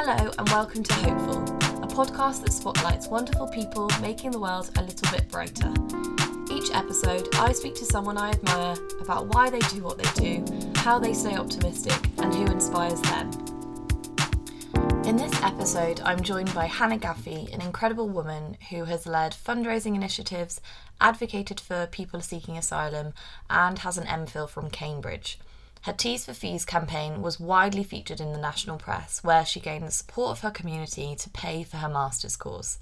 Hello, and welcome to Hopeful, a podcast that spotlights wonderful people making the world a little bit brighter. Each episode, I speak to someone I admire about why they do what they do, how they stay optimistic, and who inspires them. In this episode, I'm joined by Hannah Gaffey, an incredible woman who has led fundraising initiatives, advocated for people seeking asylum, and has an MPhil from Cambridge. Her Tees for Fees campaign was widely featured in the national press, where she gained the support of her community to pay for her master's course.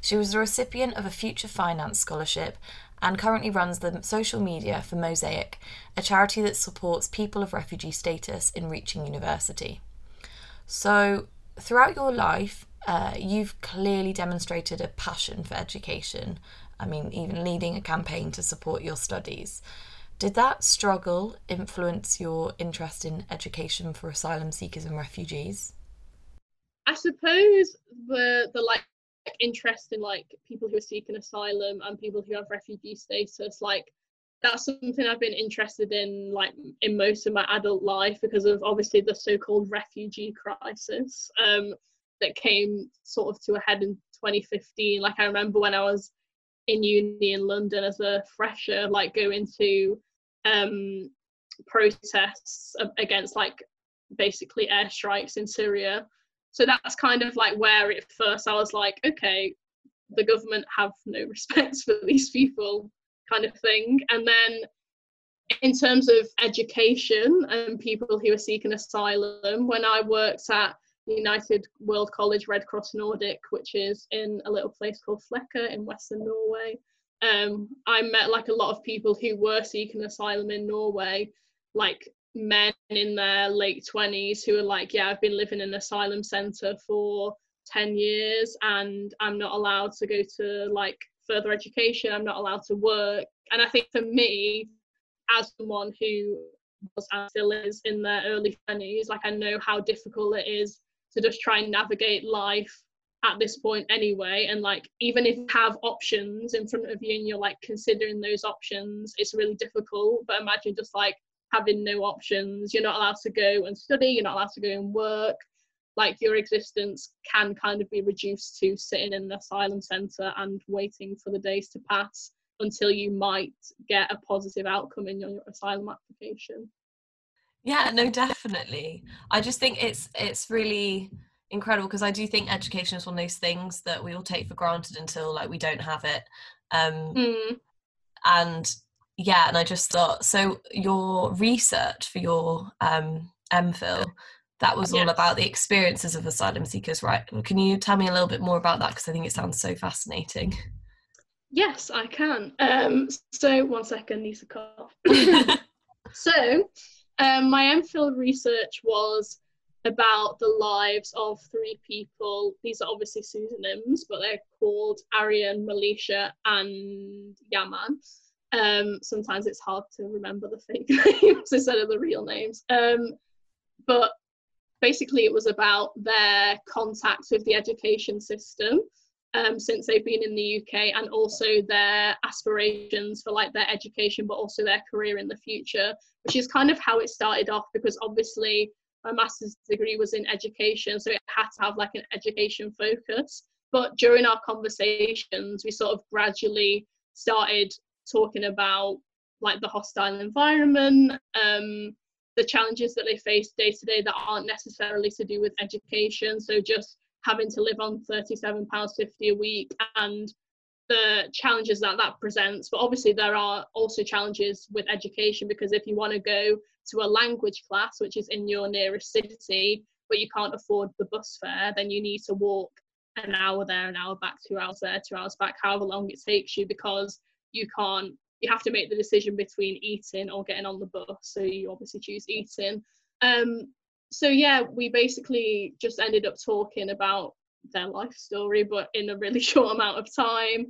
She was the recipient of a Future Finance scholarship and currently runs the social media for Mosaic, a charity that supports people of refugee status in reaching university. So, throughout your life, uh, you've clearly demonstrated a passion for education. I mean, even leading a campaign to support your studies. Did that struggle influence your interest in education for asylum seekers and refugees? I suppose the the like interest in like people who are seeking asylum and people who have refugee status, like that's something I've been interested in like in most of my adult life because of obviously the so-called refugee crisis um, that came sort of to a head in 2015. Like I remember when I was in uni in London as a fresher, like going to um, protests against like basically airstrikes in Syria. So that's kind of like where at first I was like, okay, the government have no respect for these people, kind of thing. And then in terms of education and people who are seeking asylum, when I worked at United World College Red Cross Nordic, which is in a little place called Flekke in Western Norway, um, I met like a lot of people who were seeking asylum in Norway, like men in their late 20s who are like, yeah, I've been living in an asylum centre for 10 years and I'm not allowed to go to like further education, I'm not allowed to work. And I think for me, as someone who was and still is in their early 20s, like I know how difficult it is to just try and navigate life at this point anyway and like even if you have options in front of you and you're like considering those options it's really difficult. But imagine just like having no options. You're not allowed to go and study you're not allowed to go and work. Like your existence can kind of be reduced to sitting in an asylum centre and waiting for the days to pass until you might get a positive outcome in your asylum application. Yeah no definitely. I just think it's it's really incredible because I do think education is one of those things that we all take for granted until like we don't have it. Um, mm. And yeah, and I just thought so. Your research for your um, MPhil that was all yes. about the experiences of asylum seekers, right? Can you tell me a little bit more about that because I think it sounds so fascinating. Yes, I can. Um, so one second, Lisa cough. so um, my MPhil research was about the lives of three people. These are obviously pseudonyms, but they're called Aryan, Malisha, and Yaman. Um, sometimes it's hard to remember the fake names instead of the real names. Um, but basically, it was about their contacts with the education system um, since they've been in the UK, and also their aspirations for like their education, but also their career in the future, which is kind of how it started off. Because obviously, my master's degree was in education, so it had to have like an education focus. But during our conversations, we sort of gradually started talking about like the hostile environment, um, the challenges that they face day to day that aren't necessarily to do with education. So just having to live on £37.50 a week and the challenges that that presents. But obviously, there are also challenges with education because if you want to go to a language class, which is in your nearest city, but you can't afford the bus fare, then you need to walk an hour there, an hour back, two hours there, two hours back, however long it takes you, because you can't, you have to make the decision between eating or getting on the bus. So you obviously choose eating. Um, so yeah, we basically just ended up talking about their life story, but in a really short amount of time.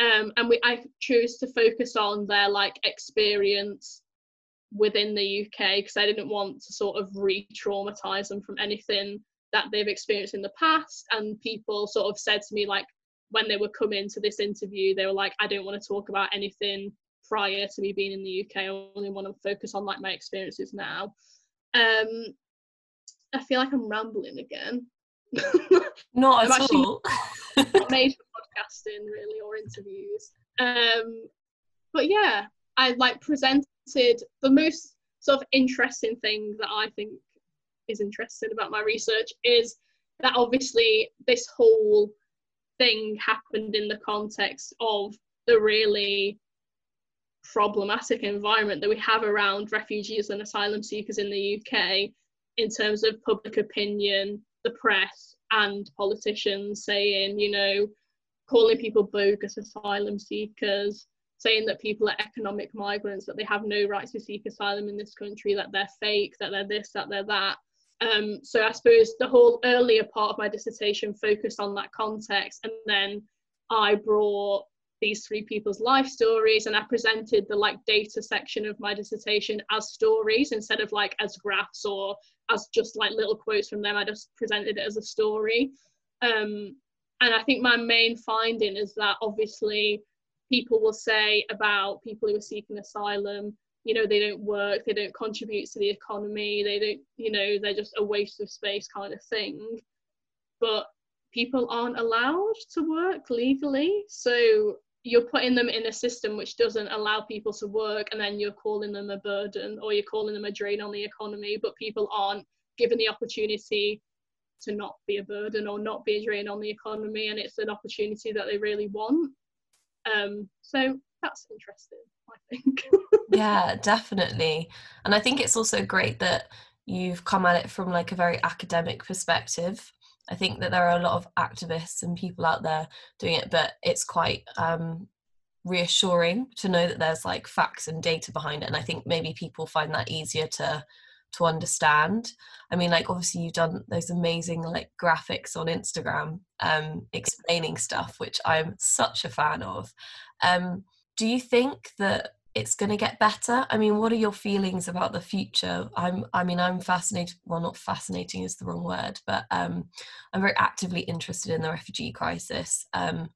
Um, and we I chose to focus on their like experience within the UK because I didn't want to sort of re-traumatize them from anything that they've experienced in the past. And people sort of said to me like when they were coming to this interview, they were like, I don't want to talk about anything prior to me being in the UK. I only want to focus on like my experiences now. Um, I feel like I'm rambling again. Not at all. not made for podcasting really or interviews. Um, but yeah, I like presented the most sort of interesting thing that I think is interesting about my research is that obviously this whole thing happened in the context of the really problematic environment that we have around refugees and asylum seekers in the UK in terms of public opinion, the press, and politicians saying, you know, calling people bogus asylum seekers, saying that people are economic migrants, that they have no right to seek asylum in this country, that they're fake, that they're this, that they're that. Um, so I suppose the whole earlier part of my dissertation focused on that context, and then I brought these three people's life stories and I presented the like data section of my dissertation as stories instead of like as graphs or as just like little quotes from them. I just presented it as a story. Um, and I think my main finding is that obviously people will say about people who are seeking asylum, you know, they don't work, they don't contribute to the economy, they don't, you know, they're just a waste of space kind of thing. But people aren't allowed to work legally. So you're putting them in a system which doesn't allow people to work and then you're calling them a burden or you're calling them a drain on the economy but people aren't given the opportunity to not be a burden or not be a drain on the economy and it's an opportunity that they really want um, so that's interesting i think. Yeah definitely. And i think it's also great that you've come at it from like a very academic perspective. I think that there are a lot of activists and people out there doing it, but it's quite um, reassuring to know that there's like facts and data behind it. And I think maybe people find that easier to to understand. I mean, like obviously you've done those amazing like graphics on Instagram um, explaining stuff, which I'm such a fan of. Um, do you think that it's going to get better i mean what are your feelings about the future i'm i mean i'm fascinated well not fascinating is the wrong word but um, i'm very actively interested in the refugee crisis um,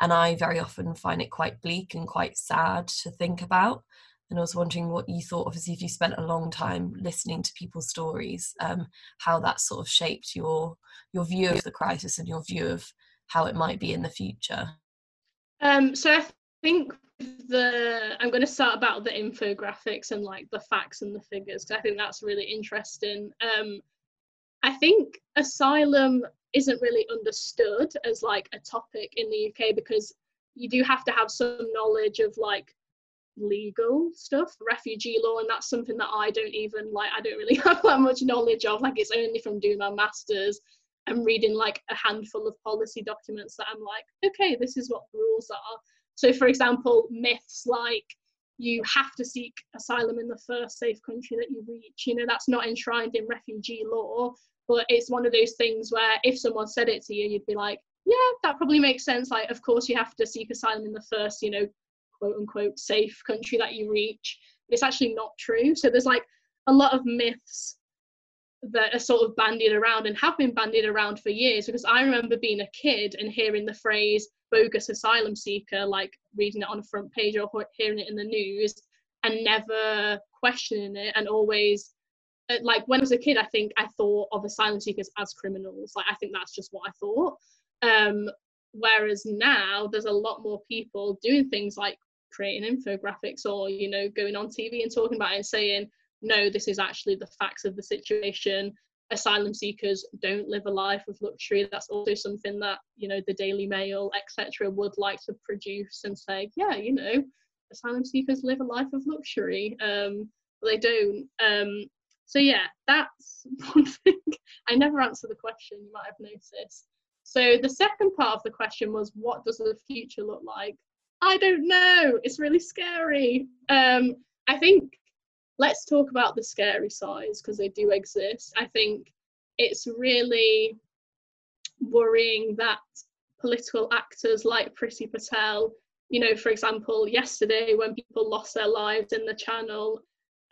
and i very often find it quite bleak and quite sad to think about and i was wondering what you thought obviously if you spent a long time listening to people's stories um, how that sort of shaped your your view of the crisis and your view of how it might be in the future um, so i think the I'm going to start about the infographics and like the facts and the figures because I think that's really interesting. Um, I think asylum isn't really understood as like a topic in the UK because you do have to have some knowledge of like legal stuff, refugee law, and that's something that I don't even like. I don't really have that much knowledge of. Like it's only from doing my masters and reading like a handful of policy documents that I'm like, okay, this is what the rules are. So, for example, myths like you have to seek asylum in the first safe country that you reach, you know, that's not enshrined in refugee law, but it's one of those things where if someone said it to you, you'd be like, yeah, that probably makes sense. Like, of course, you have to seek asylum in the first, you know, quote unquote safe country that you reach. It's actually not true. So there's like a lot of myths that are sort of bandied around and have been bandied around for years because I remember being a kid and hearing the phrase bogus asylum seeker, like reading it on a front page or hearing it in the news and never questioning it and always uh, like when I was a kid, I think I thought of asylum seekers as criminals. Like I think that's just what I thought. Um, whereas now there's a lot more people doing things like creating infographics or you know going on TV and talking about it and saying no, this is actually the facts of the situation. Asylum seekers don't live a life of luxury. That's also something that, you know, the Daily Mail, etc., would like to produce and say, yeah, you know, asylum seekers live a life of luxury. Um, but they don't. Um, so yeah, that's one thing. I never answer the question, you might have noticed. So the second part of the question was, what does the future look like? I don't know. It's really scary. Um, I think let's talk about the scary sides because they do exist. I think it's really worrying that political actors like Priti Patel, you know, for example, yesterday when people lost their lives in the channel,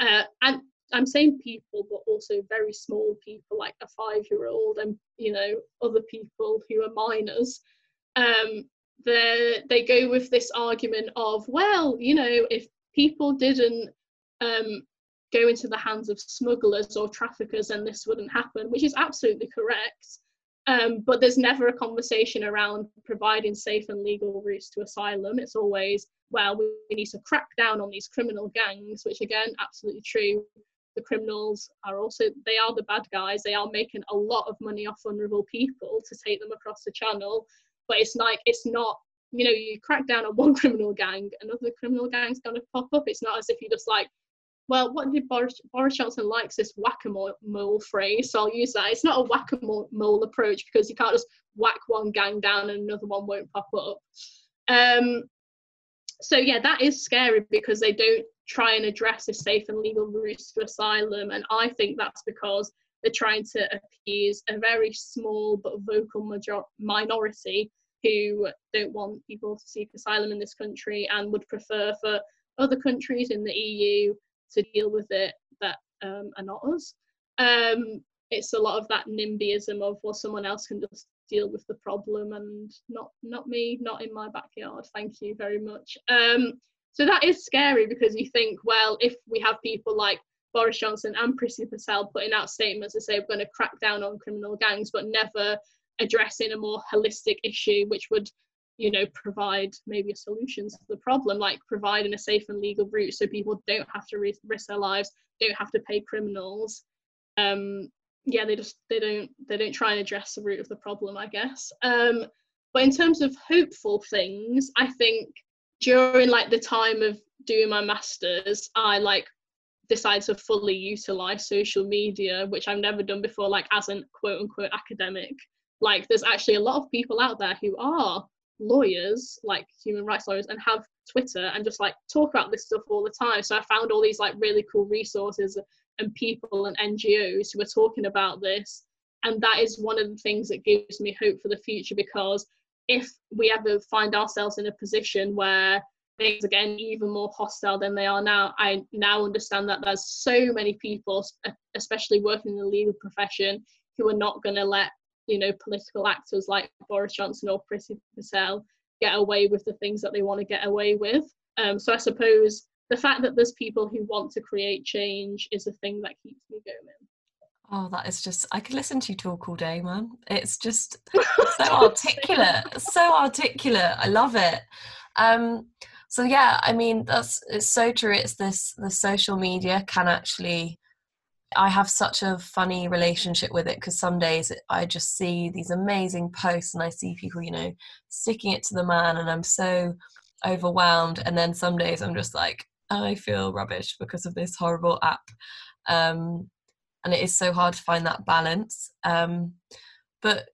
uh, and I'm saying people, but also very small people like a five year old and, you know, other people who are minors. Um, they go with this argument of, well, you know, if people didn't um, go into the hands of smugglers or traffickers and this wouldn't happen, which is absolutely correct. Um, but there's never a conversation around providing safe and legal routes to asylum. It's always, well, we need to crack down on these criminal gangs, which again, absolutely true. The criminals are also, they are the bad guys. They are making a lot of money off vulnerable people to take them across the channel. It's like, it's not, you know, you crack down on one criminal gang, another criminal gang's going to pop up. It's not as if you just like well, what did Boris, Boris Johnson likes this whack-a-mole phrase, so I'll use that. It's not a whack-a-mole approach because you can't just whack one gang down and another one won't pop up. Um, so yeah, that is scary because they don't try and address the safe and legal routes to asylum, and I think that's because they're trying to appease a very small but vocal major- minority who don't want people to seek asylum in this country and would prefer for other countries in the EU to deal with it that um, are not us. Um, it's a lot of that NIMBYism of well, someone else can just deal with the problem and not not me, not in my backyard. Thank you very much. Um, so that is scary because you think, well, if we have people like Boris Johnson and Priti Patel putting out statements to say we're going to crack down on criminal gangs, but never addressing a more holistic issue, which would you know provide maybe a solution to the problem like providing a safe and legal route so people don't have to risk their lives don't have to pay criminals. Um yeah they just they don't they don't try and address the root of the problem i guess. Um but in terms of hopeful things i think during like the time of doing my masters i like decided to fully utilize social media which i've never done before like as an quote unquote academic like there's actually a lot of people out there who are lawyers, like human rights lawyers, and have Twitter and just like talk about this stuff all the time. So I found all these like really cool resources and people and NGOs who are talking about this. And that is one of the things that gives me hope for the future because if we ever find ourselves in a position where things getting even more hostile than they are now, I now understand that there's so many people, especially working in the legal profession, who are not going to let you know political actors like Boris Johnson or Priti Patel get away with the things that they want to get away with. Um, so I suppose the fact that there's people who want to create change is the thing that keeps me going. Oh, that is just, I could listen to you talk all day, man. It's just so articulate, so articulate. I love it. Um, so yeah, I mean, that's, it's so true. It's this, the social media can actually I have such a funny relationship with it because some days I just see these amazing posts and I see people, you know, sticking it to the man and I'm so overwhelmed. And then some days I'm just like, I feel rubbish because of this horrible app. Um, and it is so hard to find that balance. Um, but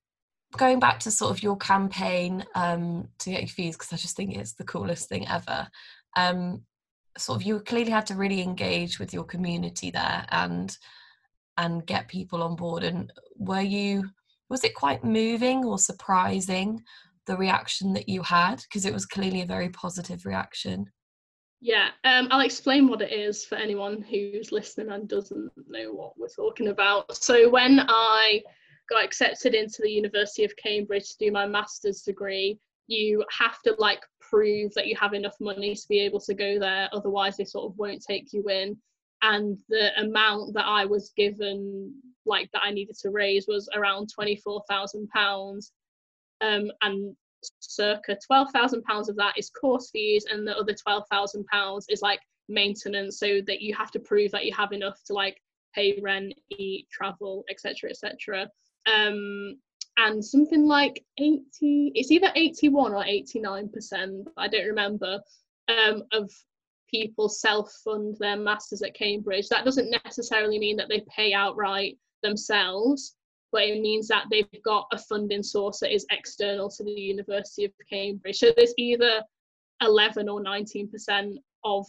going back to sort of your campaign um, to get your fees, because I just think it's the coolest thing ever. Um, sort of you clearly had to really engage with your community there and and get people on board. And were you was it quite moving or surprising the reaction that you had? Because it was clearly a very positive reaction. Yeah um, i'll explain what it is for anyone who's listening and doesn't know what we're talking about. So when i got accepted into the university of cambridge to do my master's degree you have to like prove that you have enough money to be able to go there otherwise they sort of won't take you in. And the amount that i was given like that i needed to raise was around 24000 pounds. Um, and circa 12,000 pounds of that is course fees and the other 12,000 pounds is like maintenance so that you have to prove that you have enough to like pay rent eat travel etc etc um and something like 80 it's either 81 or 89 percent i don't remember um, of people self-fund their masters at cambridge. That doesn't necessarily mean that they pay outright themselves but it means that they've got a funding source that is external to the university of cambridge. So there's either 11 or 19 percent of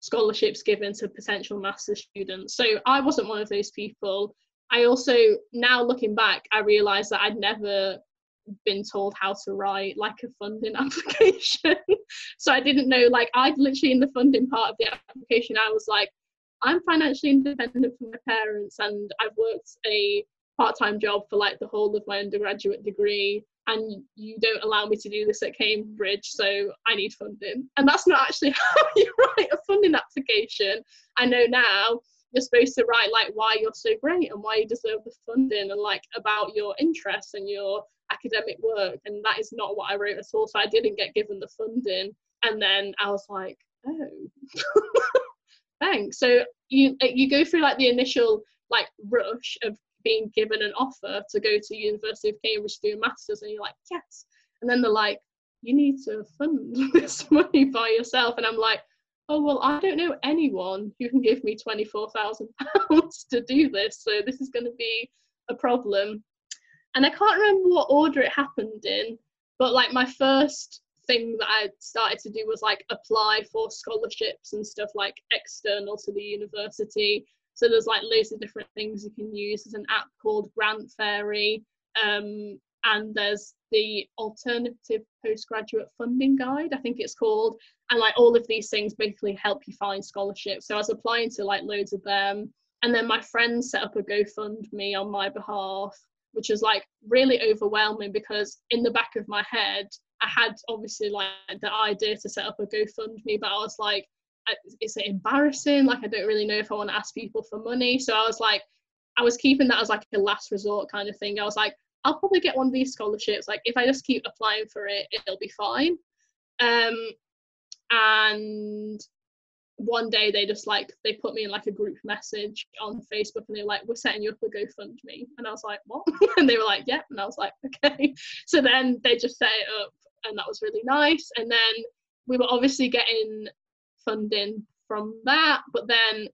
scholarships given to potential master students. So i wasn't one of those people I also now looking back, I realised that I'd never been told how to write like a funding application. so I didn't know like I'd literally in the funding part of the application, I was like, I'm financially independent from my parents and I've worked a part-time job for like the whole of my undergraduate degree and you don't allow me to do this at Cambridge, so I need funding. And that's not actually how you write a funding application. I know now you're supposed to write like why you're so great and why you deserve the funding and like about your interests and your academic work. And that is not what I wrote at all so I didn't get given the funding. And then I was like oh thanks. So you you go through like the initial like rush of being given an offer to go to University of Cambridge to do a masters and you're like yes. And then they're like you need to fund this money by yourself. And I'm like oh well i don't know anyone who can give me 24000 pounds to do this so this is going to be a problem. And i can't remember what order it happened in but like my first thing that i started to do was like apply for scholarships and stuff like external to the university. So there's like loads of different things you can use. There's an app called grant fairy. Um, and there's the alternative postgraduate funding guide i think it's called. And like all of these things basically help you find scholarships. So i was applying to like loads of them. And then my friends set up a gofundme on my behalf which was like really overwhelming because in the back of my head i had obviously like the idea to set up a gofundme but i was like is it embarrassing? Like i don't really know if i want to ask people for money. So i was like i was keeping that as like a last resort kind of thing. I was like I'll probably get one of these scholarships. Like if I just keep applying for it, it'll be fine. Um, and one day they just like they put me in like a group message on Facebook and they were like, "We're setting you up a GoFundMe," and I was like, "What?" and they were like, "Yep," and I was like, "Okay." So then they just set it up, and that was really nice. And then we were obviously getting funding from that, but then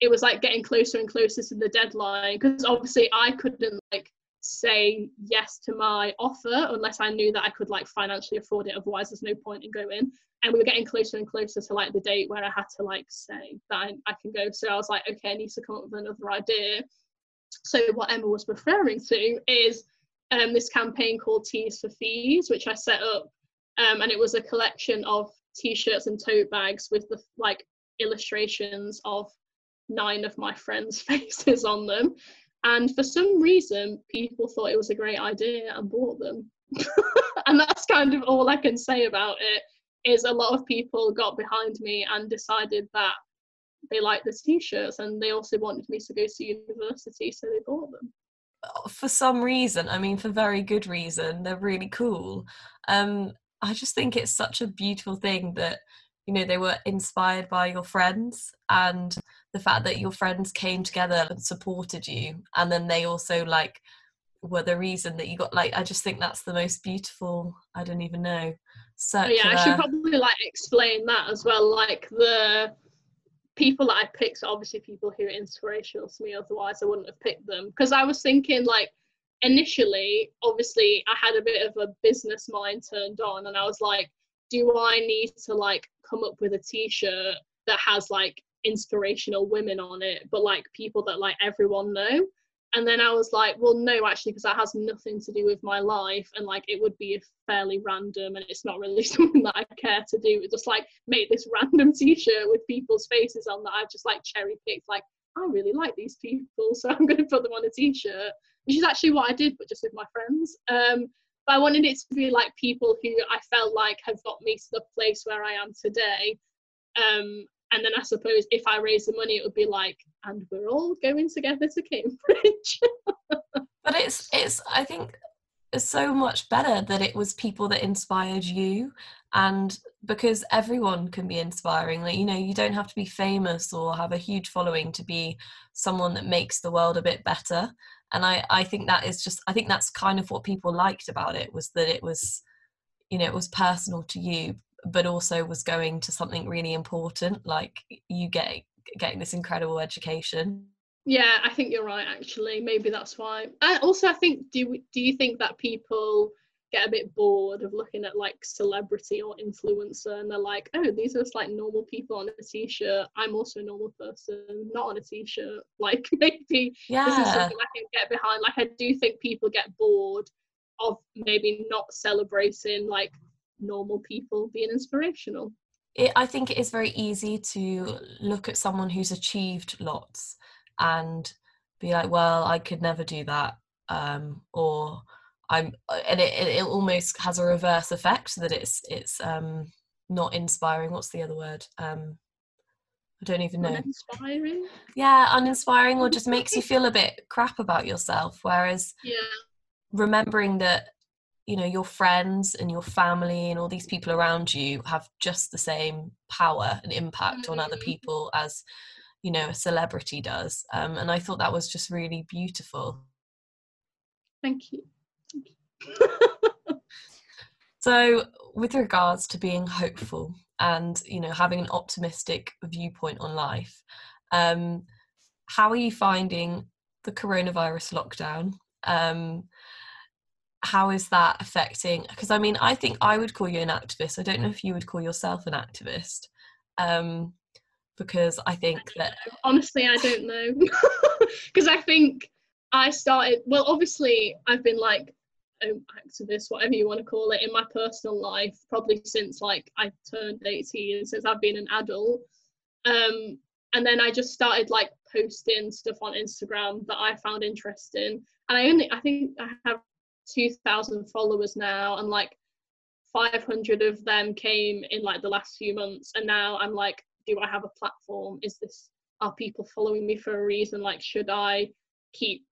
it was like getting closer and closer to the deadline because obviously I couldn't like say yes to my offer unless I knew that I could like financially afford it. Otherwise, there's no point in going. And we were getting closer and closer to like the date where I had to like say that I, I can go. So I was like, okay, I need to come up with another idea. So what Emma was referring to is um, this campaign called Tees for Fees, which I set up, um, and it was a collection of t-shirts and tote bags with the like illustrations of nine of my friends' faces on them and for some reason, people thought it was a great idea and bought them. and that's kind of all I can say about it. Is a lot of people got behind me and decided that they liked the t-shirts and they also wanted me to go to university, so they bought them. For some reason, I mean, for very good reason, they're really cool. Um, I just think it's such a beautiful thing that you know they were inspired by your friends and the fact that your friends came together and supported you. And then they also like were the reason that you got like i just think that's the most beautiful i don't even know so oh, yeah i should probably like explain that as well. Like the people that i picked are obviously people who are inspirational to me otherwise i wouldn't have picked them. Because i was thinking like initially obviously i had a bit of a business mind turned on and i was like do i need to like come up with a t-shirt that has like inspirational women on it, but like people that like everyone know. And then I was like, well, no, actually, because that has nothing to do with my life, and like it would be fairly random, and it's not really something that I care to do. It just like make this random T-shirt with people's faces on that I've just like cherry picked. Like I really like these people, so I'm going to put them on a T-shirt, which is actually what I did, but just with my friends. Um, but I wanted it to be like people who I felt like have got me to the place where I am today. Um, and then I suppose if I raise the money, it would be like, and we're all going together to Cambridge. but it's it's I think so much better that it was people that inspired you and because everyone can be inspiring like you know you don't have to be famous or have a huge following to be someone that makes the world a bit better and i i think that is just i think that's kind of what people liked about it was that it was you know it was personal to you but also was going to something really important like you get getting this incredible education. Yeah i think you're right actually maybe that's why. And also i think do do you think that people get a bit bored of looking at like celebrity or influencer and they're like oh these are just like normal people on a t-shirt i'm also a normal person not on a t-shirt like maybe yeah. this is something i can get behind like i do think people get bored of maybe not celebrating like normal people being inspirational. It, I think it is very easy to look at someone who's achieved lots and be like, well, I could never do that. Um, or I'm, and it, it almost has a reverse effect that it's, it's um, not inspiring. What's the other word? Um, I don't even know. Uninspiring. Yeah, uninspiring or just makes you feel a bit crap about yourself. Whereas Yeah. remembering that you know your friends and your family and all these people around you have just the same power and impact on other Mm. people as you know a celebrity does um, and i thought that was just really beautiful Thank you. So with regards to being hopeful and you know having an optimistic viewpoint on life um, how are you finding the coronavirus lockdown? Um, how is that affecting because i mean i think i would call you an activist. I don't know if you would call yourself an activist um, because i think that Honestly, I don't know. Because I think I started, well, obviously, I've been like an activist, whatever you want to call it, in my personal life, probably since like I turned 18, since I've been an adult. Um, and then I just started like posting stuff on Instagram that I found interesting. And I only, I think I have 2,000 followers now, and like 500 of them came in like the last few months. And now I'm like, do I have a platform? Is this are people following me for a reason like should i keep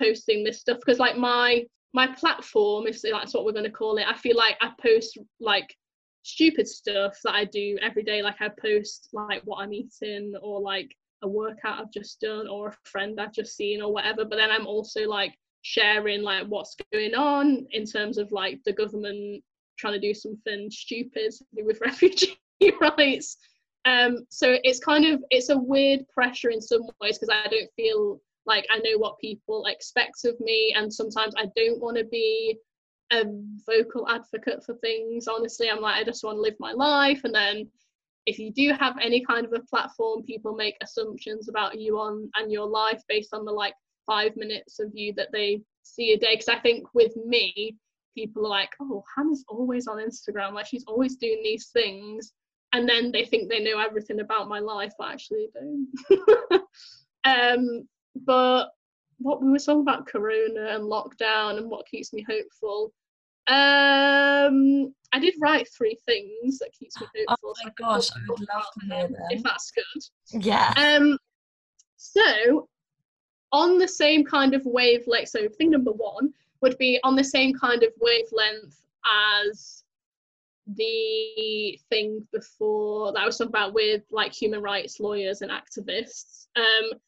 posting this stuff because like my my platform if that's what we're going to call it i feel like i post like stupid stuff that i do every day like i post like what i'm eating or like a workout i've just done or a friend i've just seen or whatever but then i'm also like sharing like what's going on in terms of like the government trying to do something stupid with refugee rights. Um so it's kind of it's a weird pressure in some ways because i don't feel like i know what people expect of me and sometimes i don't want to be a vocal advocate for things honestly i'm like i just want to live my life and then if you do have any kind of a platform people make assumptions about you on and your life based on the like five minutes of you that they see a day because i think with me people are like oh hannah's always on instagram like she's always doing these things and then they think they know everything about my life but actually they don't. Um but what we were talking about corona and lockdown and what keeps me hopeful um i did write three things that keeps me oh hopeful so my gosh i would love to hear them if that's good. Yeah um so on the same kind of wavelength so thing number one would be on the same kind of wavelength as the thing before that I was talking about with like human rights lawyers and activists. Um,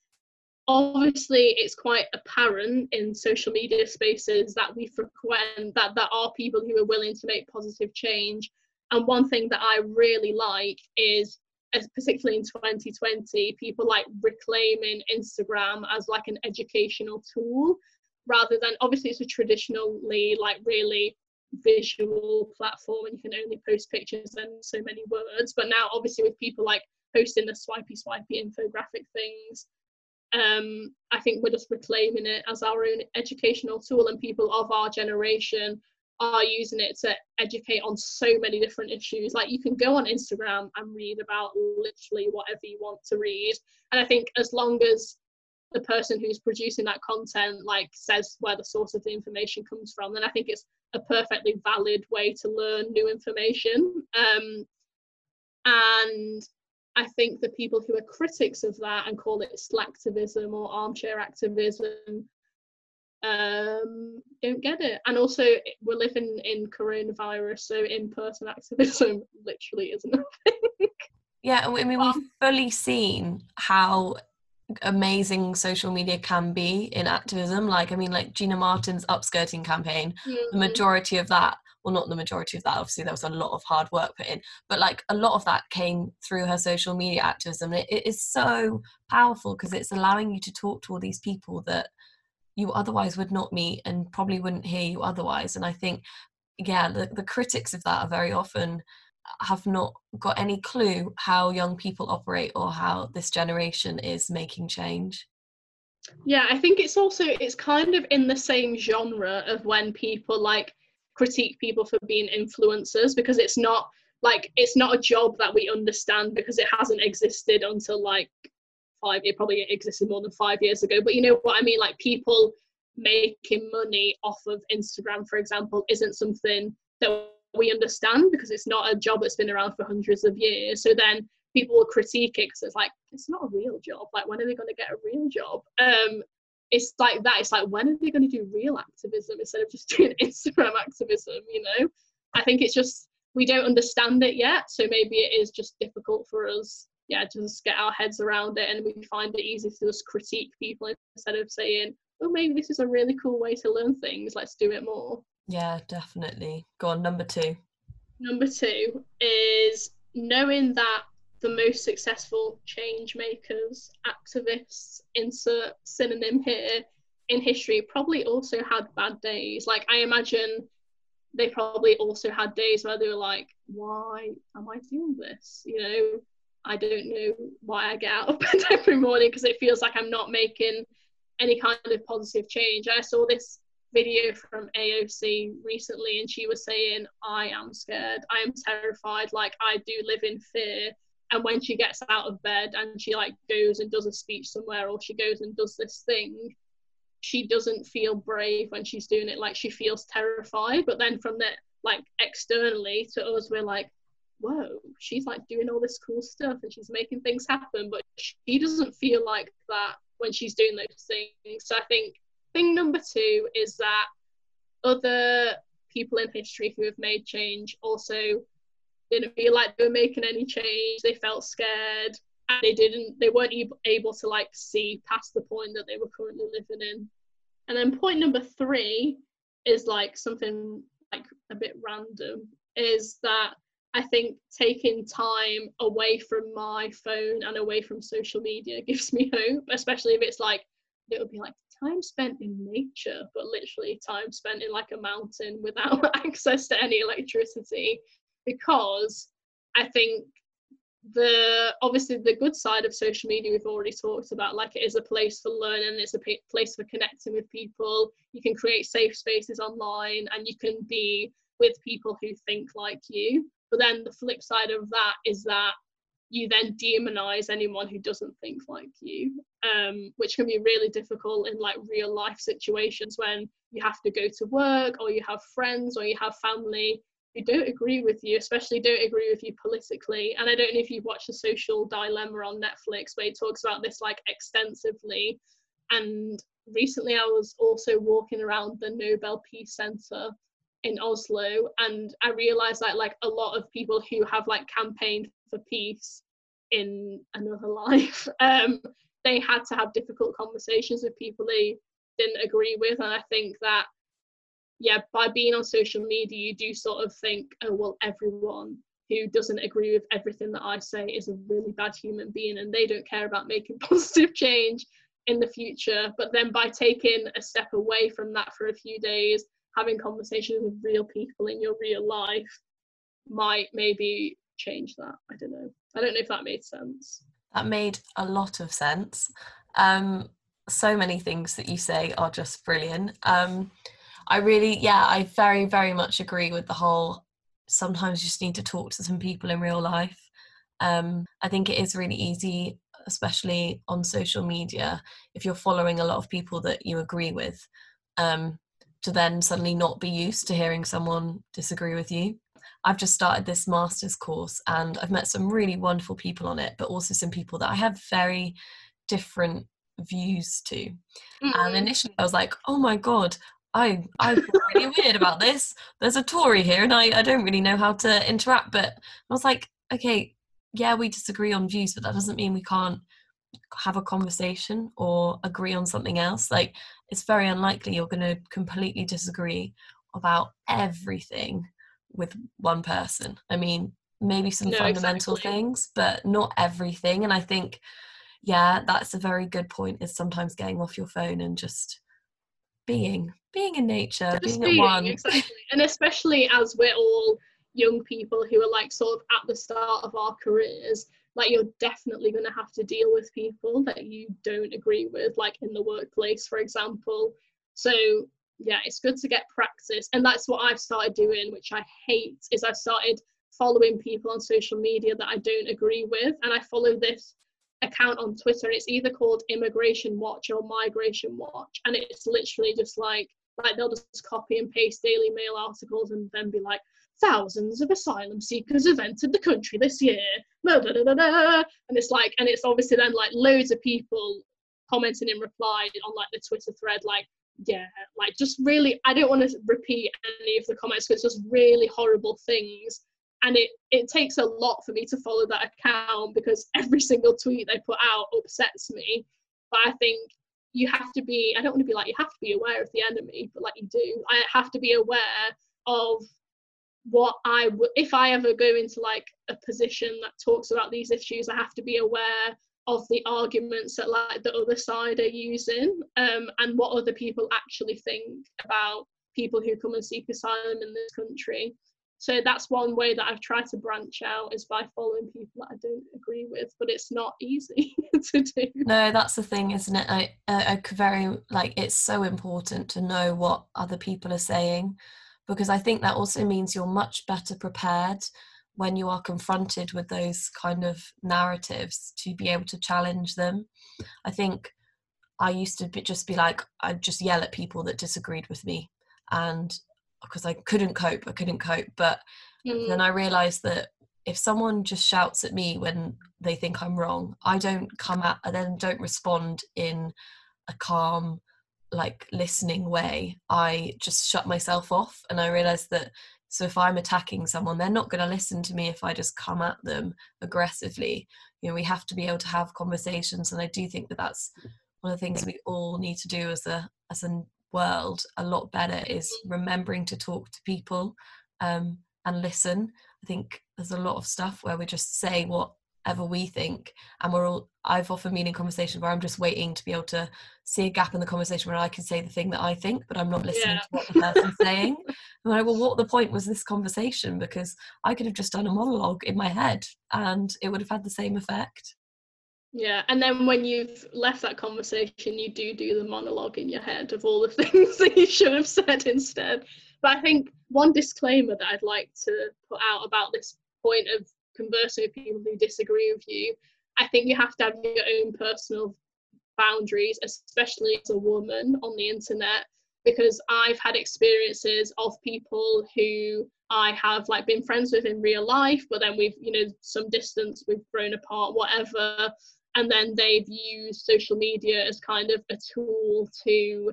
obviously, it's quite apparent in social media spaces that we frequent that there are people who are willing to make positive change. And one thing that I really like is, particularly in 2020, people like reclaiming Instagram as like an educational tool rather than obviously it's a traditionally like really visual platform and you can only post pictures and so many words but now obviously with people like posting the swipey swipey infographic things um i think we're just reclaiming it as our own educational tool and people of our generation are using it to educate on so many different issues like you can go on instagram and read about literally whatever you want to read and i think as long as the person who's producing that content like says where the source of the information comes from then i think it's a perfectly valid way to learn new information. Um, and I think the people who are critics of that and call it slacktivism or armchair activism um, don't get it. And also, we're living in coronavirus, so in person activism literally isn't a thing. Yeah, I mean, we've fully seen how amazing social media can be in activism. Like, I mean, like Gina Martin's upskirting campaign, the Mm, majority of that, well, not the majority of that, obviously, there was a lot of hard work put in, but like a lot of that came through her social media activism. It, it is so powerful because it's allowing you to talk to all these people that you otherwise would not meet and probably wouldn't hear you otherwise. And I think, yeah, the, the critics of that are very often uh, have not got any clue how young people operate or how this generation is making change. Yeah, I think it's also it's kind of in the same genre of when people like critique people for being influencers because it's not like it's not a job that we understand because it hasn't existed until like five it probably existed more than five years ago but you know what i mean like people making money off of instagram for example isn't something that we understand because it's not a job that's been around for hundreds of years so then people will critique it because it's like it's not a real job. Like, when are they going to get a real job? Um, it's like that. It's like, when are they going to do real activism instead of just doing Instagram activism? You know, I think it's just we don't understand it yet. So maybe it is just difficult for us, yeah, to just get our heads around it, and we find it easy to just critique people instead of saying, oh, maybe this is a really cool way to learn things. Let's do it more. Yeah, definitely. Go on, number two. Number two is knowing that the most successful change makers, activists, insert synonym here, in history probably also had bad days. Like, I imagine they probably also had days where they were like, why am I doing this? You know, I don't know why I get out of bed every morning because it feels like I'm not making any kind of positive change. I saw this video from AOC recently and she was saying, I am scared, I am terrified, like I do live in fear. And when she gets out of bed and she like goes and does a speech somewhere or she goes and does this thing, she doesn't feel brave when she's doing it. Like she feels terrified. But then from the like externally to us, we're like, whoa, she's like doing all this cool stuff and she's making things happen. But she doesn't feel like that when she's doing those things. So I think thing number two is that other people in history who have made change also didn't feel like they were making any change. They felt scared and they didn't they weren't able to like see past the point that they were currently living in. And then point number three is like something like a bit random is that I think taking time away from my phone and away from social media gives me hope, especially if it's like it would be like time spent in nature, but literally time spent in like a mountain without access to any electricity. Because I think the obviously the good side of social media we've already talked about like it is a place for learning it's a place for connecting with people. You can create safe spaces online and you can be with people who think like you. But then the flip side of that is that you then demonize anyone who doesn't think like you um, which can be really difficult in like real life situations when you have to go to work or you have friends or you have family who don't agree with you especially don't agree with you politically. And i don't know if you've watched the social dilemma on netflix where it talks about this like extensively. And recently i was also walking around the nobel peace center in Oslo, and I realized that like a lot of people who have like campaigned for peace in another life, um, they had to have difficult conversations with people they didn't agree with, and I think that yeah, by being on social media, you do sort of think, oh well, everyone who doesn't agree with everything that I say is a really bad human being, and they don't care about making positive change in the future. But then by taking a step away from that for a few days having conversations with real people in your real life might maybe change that. I don't know. I don't know if that made sense. That made a lot of sense. Um, so many things that you say are just brilliant. Um, I really, yeah, I very, very much agree with the whole sometimes you just need to talk to some people in real life. Um, I think it is really easy, especially on social media, if you're following a lot of people that you agree with, um, to then suddenly not be used to hearing someone disagree with you. I've just started this master's course and I've met some really wonderful people on it, but also some people that I have very different views to. Mm-hmm. And initially I was like, oh my God, I I feel really weird about this. There's a Tory here and I, I don't really know how to interact. But I was like, okay, yeah, we disagree on views, but that doesn't mean we can't have a conversation or agree on something else. Like it's very unlikely you're going to completely disagree about everything with one person. I mean, maybe some no, fundamental exactly. things, but not everything. And I think, yeah, that's a very good point. Is sometimes getting off your phone and just Mm. being, being in nature, just being, being at one. Exactly, and especially as we're all young people who are like sort of at the start of our careers like you're definitely going to have to deal with people that you don't agree with like in the workplace for example. So yeah it's good to get practice. And that's what i've started doing which i hate is i've started following people on social media that i don't agree with. And i follow this account on twitter it's either called immigration watch or migration watch and it's literally just like like they'll just copy and paste daily mail articles and then be like thousands of asylum seekers have entered the country this year. Da, da, da, And it's like, and it's obviously then like loads of people commenting in reply on like the Twitter thread, like, yeah, like just really, I don't want to repeat any of the comments because it's just really horrible things. And it, it takes a lot for me to follow that account because every single tweet they put out upsets me. But I think you have to be, I don't want to be like, you have to be aware of the enemy, but like you do. I have to be aware of what I would, if I ever go into like a position that talks about these issues, I have to be aware of the arguments that like the other side are using um, and what other people actually think about people who come and seek asylum in this country. So that's one way that I've tried to branch out is by following people that I don't agree with, but it's not easy to do. No, that's the thing, isn't it? I, I, I very like it's so important to know what other people are saying because I think that also means you're much better prepared when you are confronted with those kind of narratives to be able to challenge them. I think I used to be, just be like, I'd just yell at people that disagreed with me. And because I couldn't cope, I couldn't cope. But mm. then I realized that if someone just shouts at me when they think I'm wrong, I don't come at, I then don't respond in a calm, like listening way i just shut myself off and i realized that so if i'm attacking someone they're not going to listen to me if i just come at them aggressively you know we have to be able to have conversations and i do think that that's one of the things we all need to do as a as a world a lot better is remembering to talk to people um, and listen. I think there's a lot of stuff where we just say whatever we think and we're all i've often been in conversations where i'm just waiting to be able to see a gap in the conversation where i can say the thing that i think but i'm not listening yeah. to what the person's saying. And i well what the point was this conversation? Because i could have just done a monologue in my head and it would have had the same effect yeah and then when you've left that conversation you do do the monologue in your head of all the things that you should have said instead but i think one disclaimer that i'd like to put out about this point of conversing with people who disagree with you, I think you have to have your own personal boundaries, especially as a woman on the internet, because I've had experiences of people who I have like been friends with in real life, but then we've, you know, some distance, we've grown apart, whatever. And then they've used social media as kind of a tool to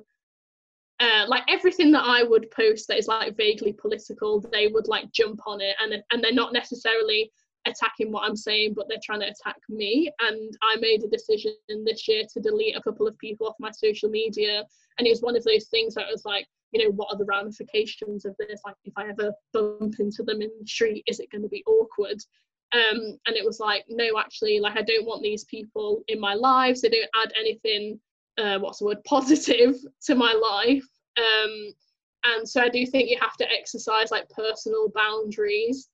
uh, like everything that I would post that is like vaguely political, they would like jump on it, and and they're not necessarily attacking what I'm saying, but they're trying to attack me. And I made a decision this year to delete a couple of people off my social media. And it was one of those things that was like, you know, what are the ramifications of this? Like, if I ever bump into them in the street, is it going to be awkward? Um, and it was like, no, actually, like, I don't want these people in my lives. They don't add anything, uh, what's the word, positive to my life. Um, and so I do think you have to exercise like personal boundaries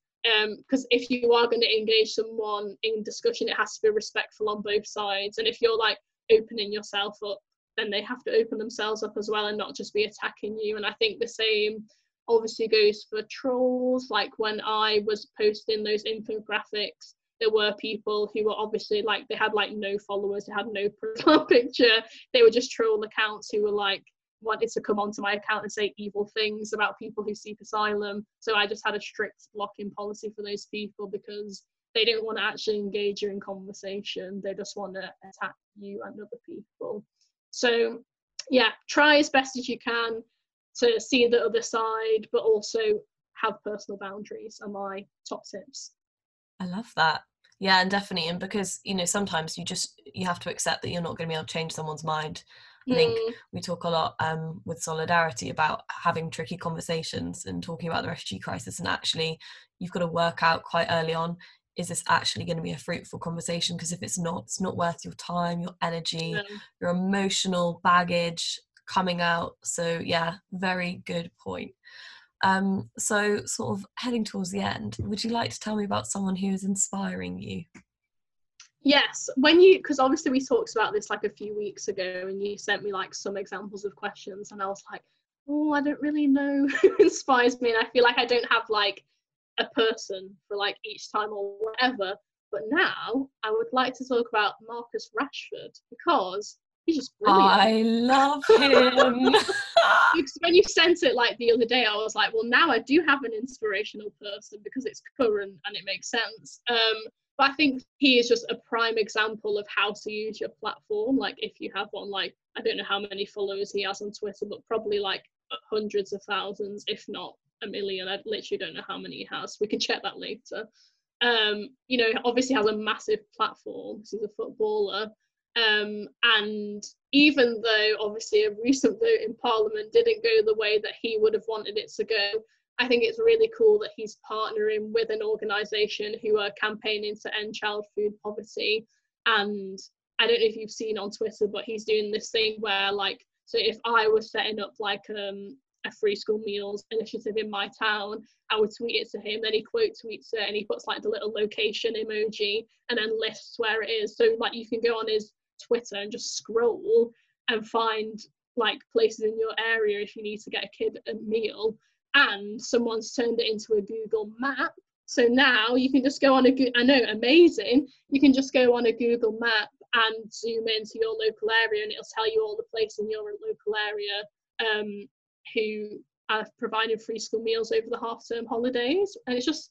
because um, if you are going to engage someone in discussion, it has to be respectful on both sides. And if you're like opening yourself up, then they have to open themselves up as well and not just be attacking you. And I think the same obviously goes for trolls. Like when I was posting those infographics, there were people who were obviously like they had like no followers, they had no profile picture. They were just troll accounts who were like wanted to come onto my account and say evil things about people who seek asylum. So I just had a strict blocking policy for those people because they didn't want to actually engage you in conversation. They just want to attack you and other people. So yeah, try as best as you can to see the other side, but also have personal boundaries are my top tips. I love that. Yeah, and definitely. And because, you know, sometimes you just you have to accept that you're not going to be able to change someone's mind I think mm. we talk a lot um, with solidarity about having tricky conversations and talking about the refugee crisis. And actually, you've got to work out quite early on is this actually going to be a fruitful conversation? Because if it's not, it's not worth your time, your energy, yeah. your emotional baggage coming out. So, yeah, very good point. Um, so, sort of heading towards the end, would you like to tell me about someone who is inspiring you? Yes, when you because obviously we talked about this like a few weeks ago, and you sent me like some examples of questions, and I was like, oh, I don't really know who inspires me, and I feel like I don't have like a person for like each time or whatever. But now I would like to talk about Marcus Rashford because he's just brilliant. I love him. because when you sent it like the other day, I was like, well, now I do have an inspirational person because it's current and it makes sense. Um, but I think he is just a prime example of how to use your platform. Like if you have one, like I don't know how many followers he has on Twitter, but probably like hundreds of thousands, if not a million. I literally don't know how many he has. We can check that later. Um, you know, obviously has a massive platform. He's a footballer. Um, and even though obviously a recent vote in Parliament didn't go the way that he would have wanted it to go, I think it's really cool that he's partnering with an organisation who are campaigning to end child food poverty. And I don't know if you've seen on Twitter, but he's doing this thing where, like, so if I was setting up like um, a free school meals initiative in my town, I would tweet it to him. Then he quote tweets it and he puts like the little location emoji and then lists where it is. So like you can go on his Twitter and just scroll and find like places in your area if you need to get a kid a meal. And someone's turned it into a Google map. So now you can just go on a I know amazing. You can just go on a Google map and zoom into your local area and it'll tell you all the places in your local area um, who are providing free school meals over the half term holidays. And it's just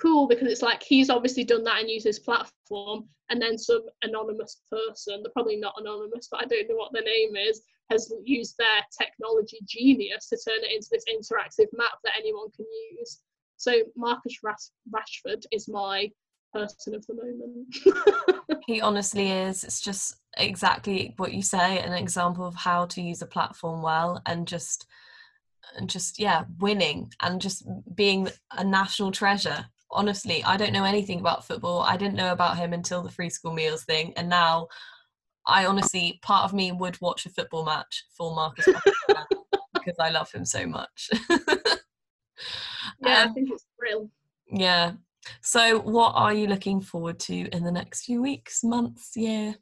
cool because it's like he's obviously done that and used his platform, and then some anonymous person, they're probably not anonymous, but I don't know what their name is, has used their technology genius to turn it into this interactive map that anyone can use. So Marcus Rashford is my person of the moment. he honestly is. It's just exactly what you say, an example of how to use a platform well and just and just yeah, winning and just being a national treasure. Honestly, I don't know anything about football. I didn't know about him until the free school meals thing and now I honestly part of me would watch a football match for Marcus because I love him so much. yeah, um, I think it's real. Yeah, so, what are you looking forward to in the next few weeks, months, year?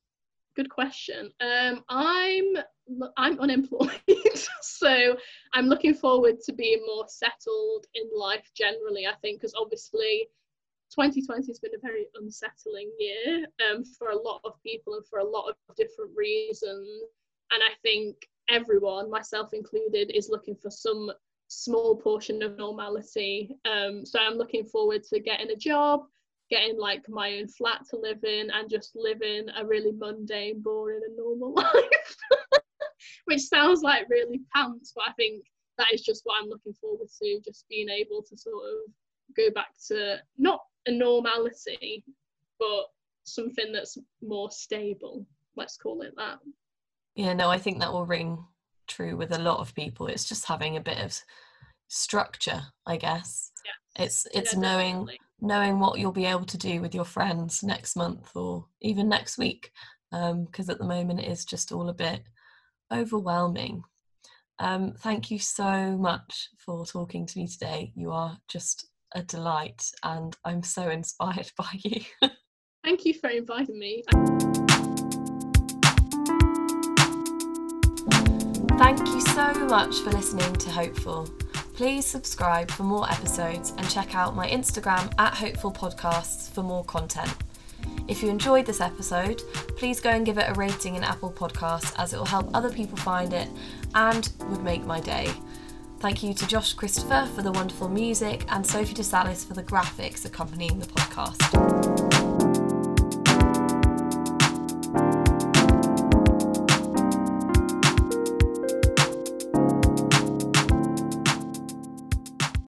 Good question. Um, I'm I'm unemployed, so I'm looking forward to being more settled in life generally. I think because obviously 2020 has been a very unsettling year um, for a lot of people and for a lot of different reasons. And I think everyone, myself included, is looking for some small portion of normality. Um, so I'm looking forward to getting a job, getting like my own flat to live in, and just living a really mundane, boring, and normal life. Which sounds like really pants, but I think that is just what I'm looking forward to, just being able to sort of go back to not a normality, but something that's more stable. Let's call it that. Yeah, no, I think that will ring true with a lot of people. It's just having a bit of structure, I guess. Yeah. It's it's yeah, knowing definitely. Knowing what you'll be able to do with your friends next month or even next week. Because um, at the moment it is just all a bit overwhelming. Um, thank you so much for talking to me today. You are just a delight, and I'm so inspired by you. Thank you for inviting me. Thank you so much for listening to Hopeful. Please subscribe for more episodes and check out my Instagram at Hopeful Podcasts for more content. If you enjoyed this episode, please go and give it a rating in Apple Podcasts as it will help other people find it and would make my day. Thank you to Josh Christopher for the wonderful music and Sophie DeSalis for the graphics accompanying the podcast.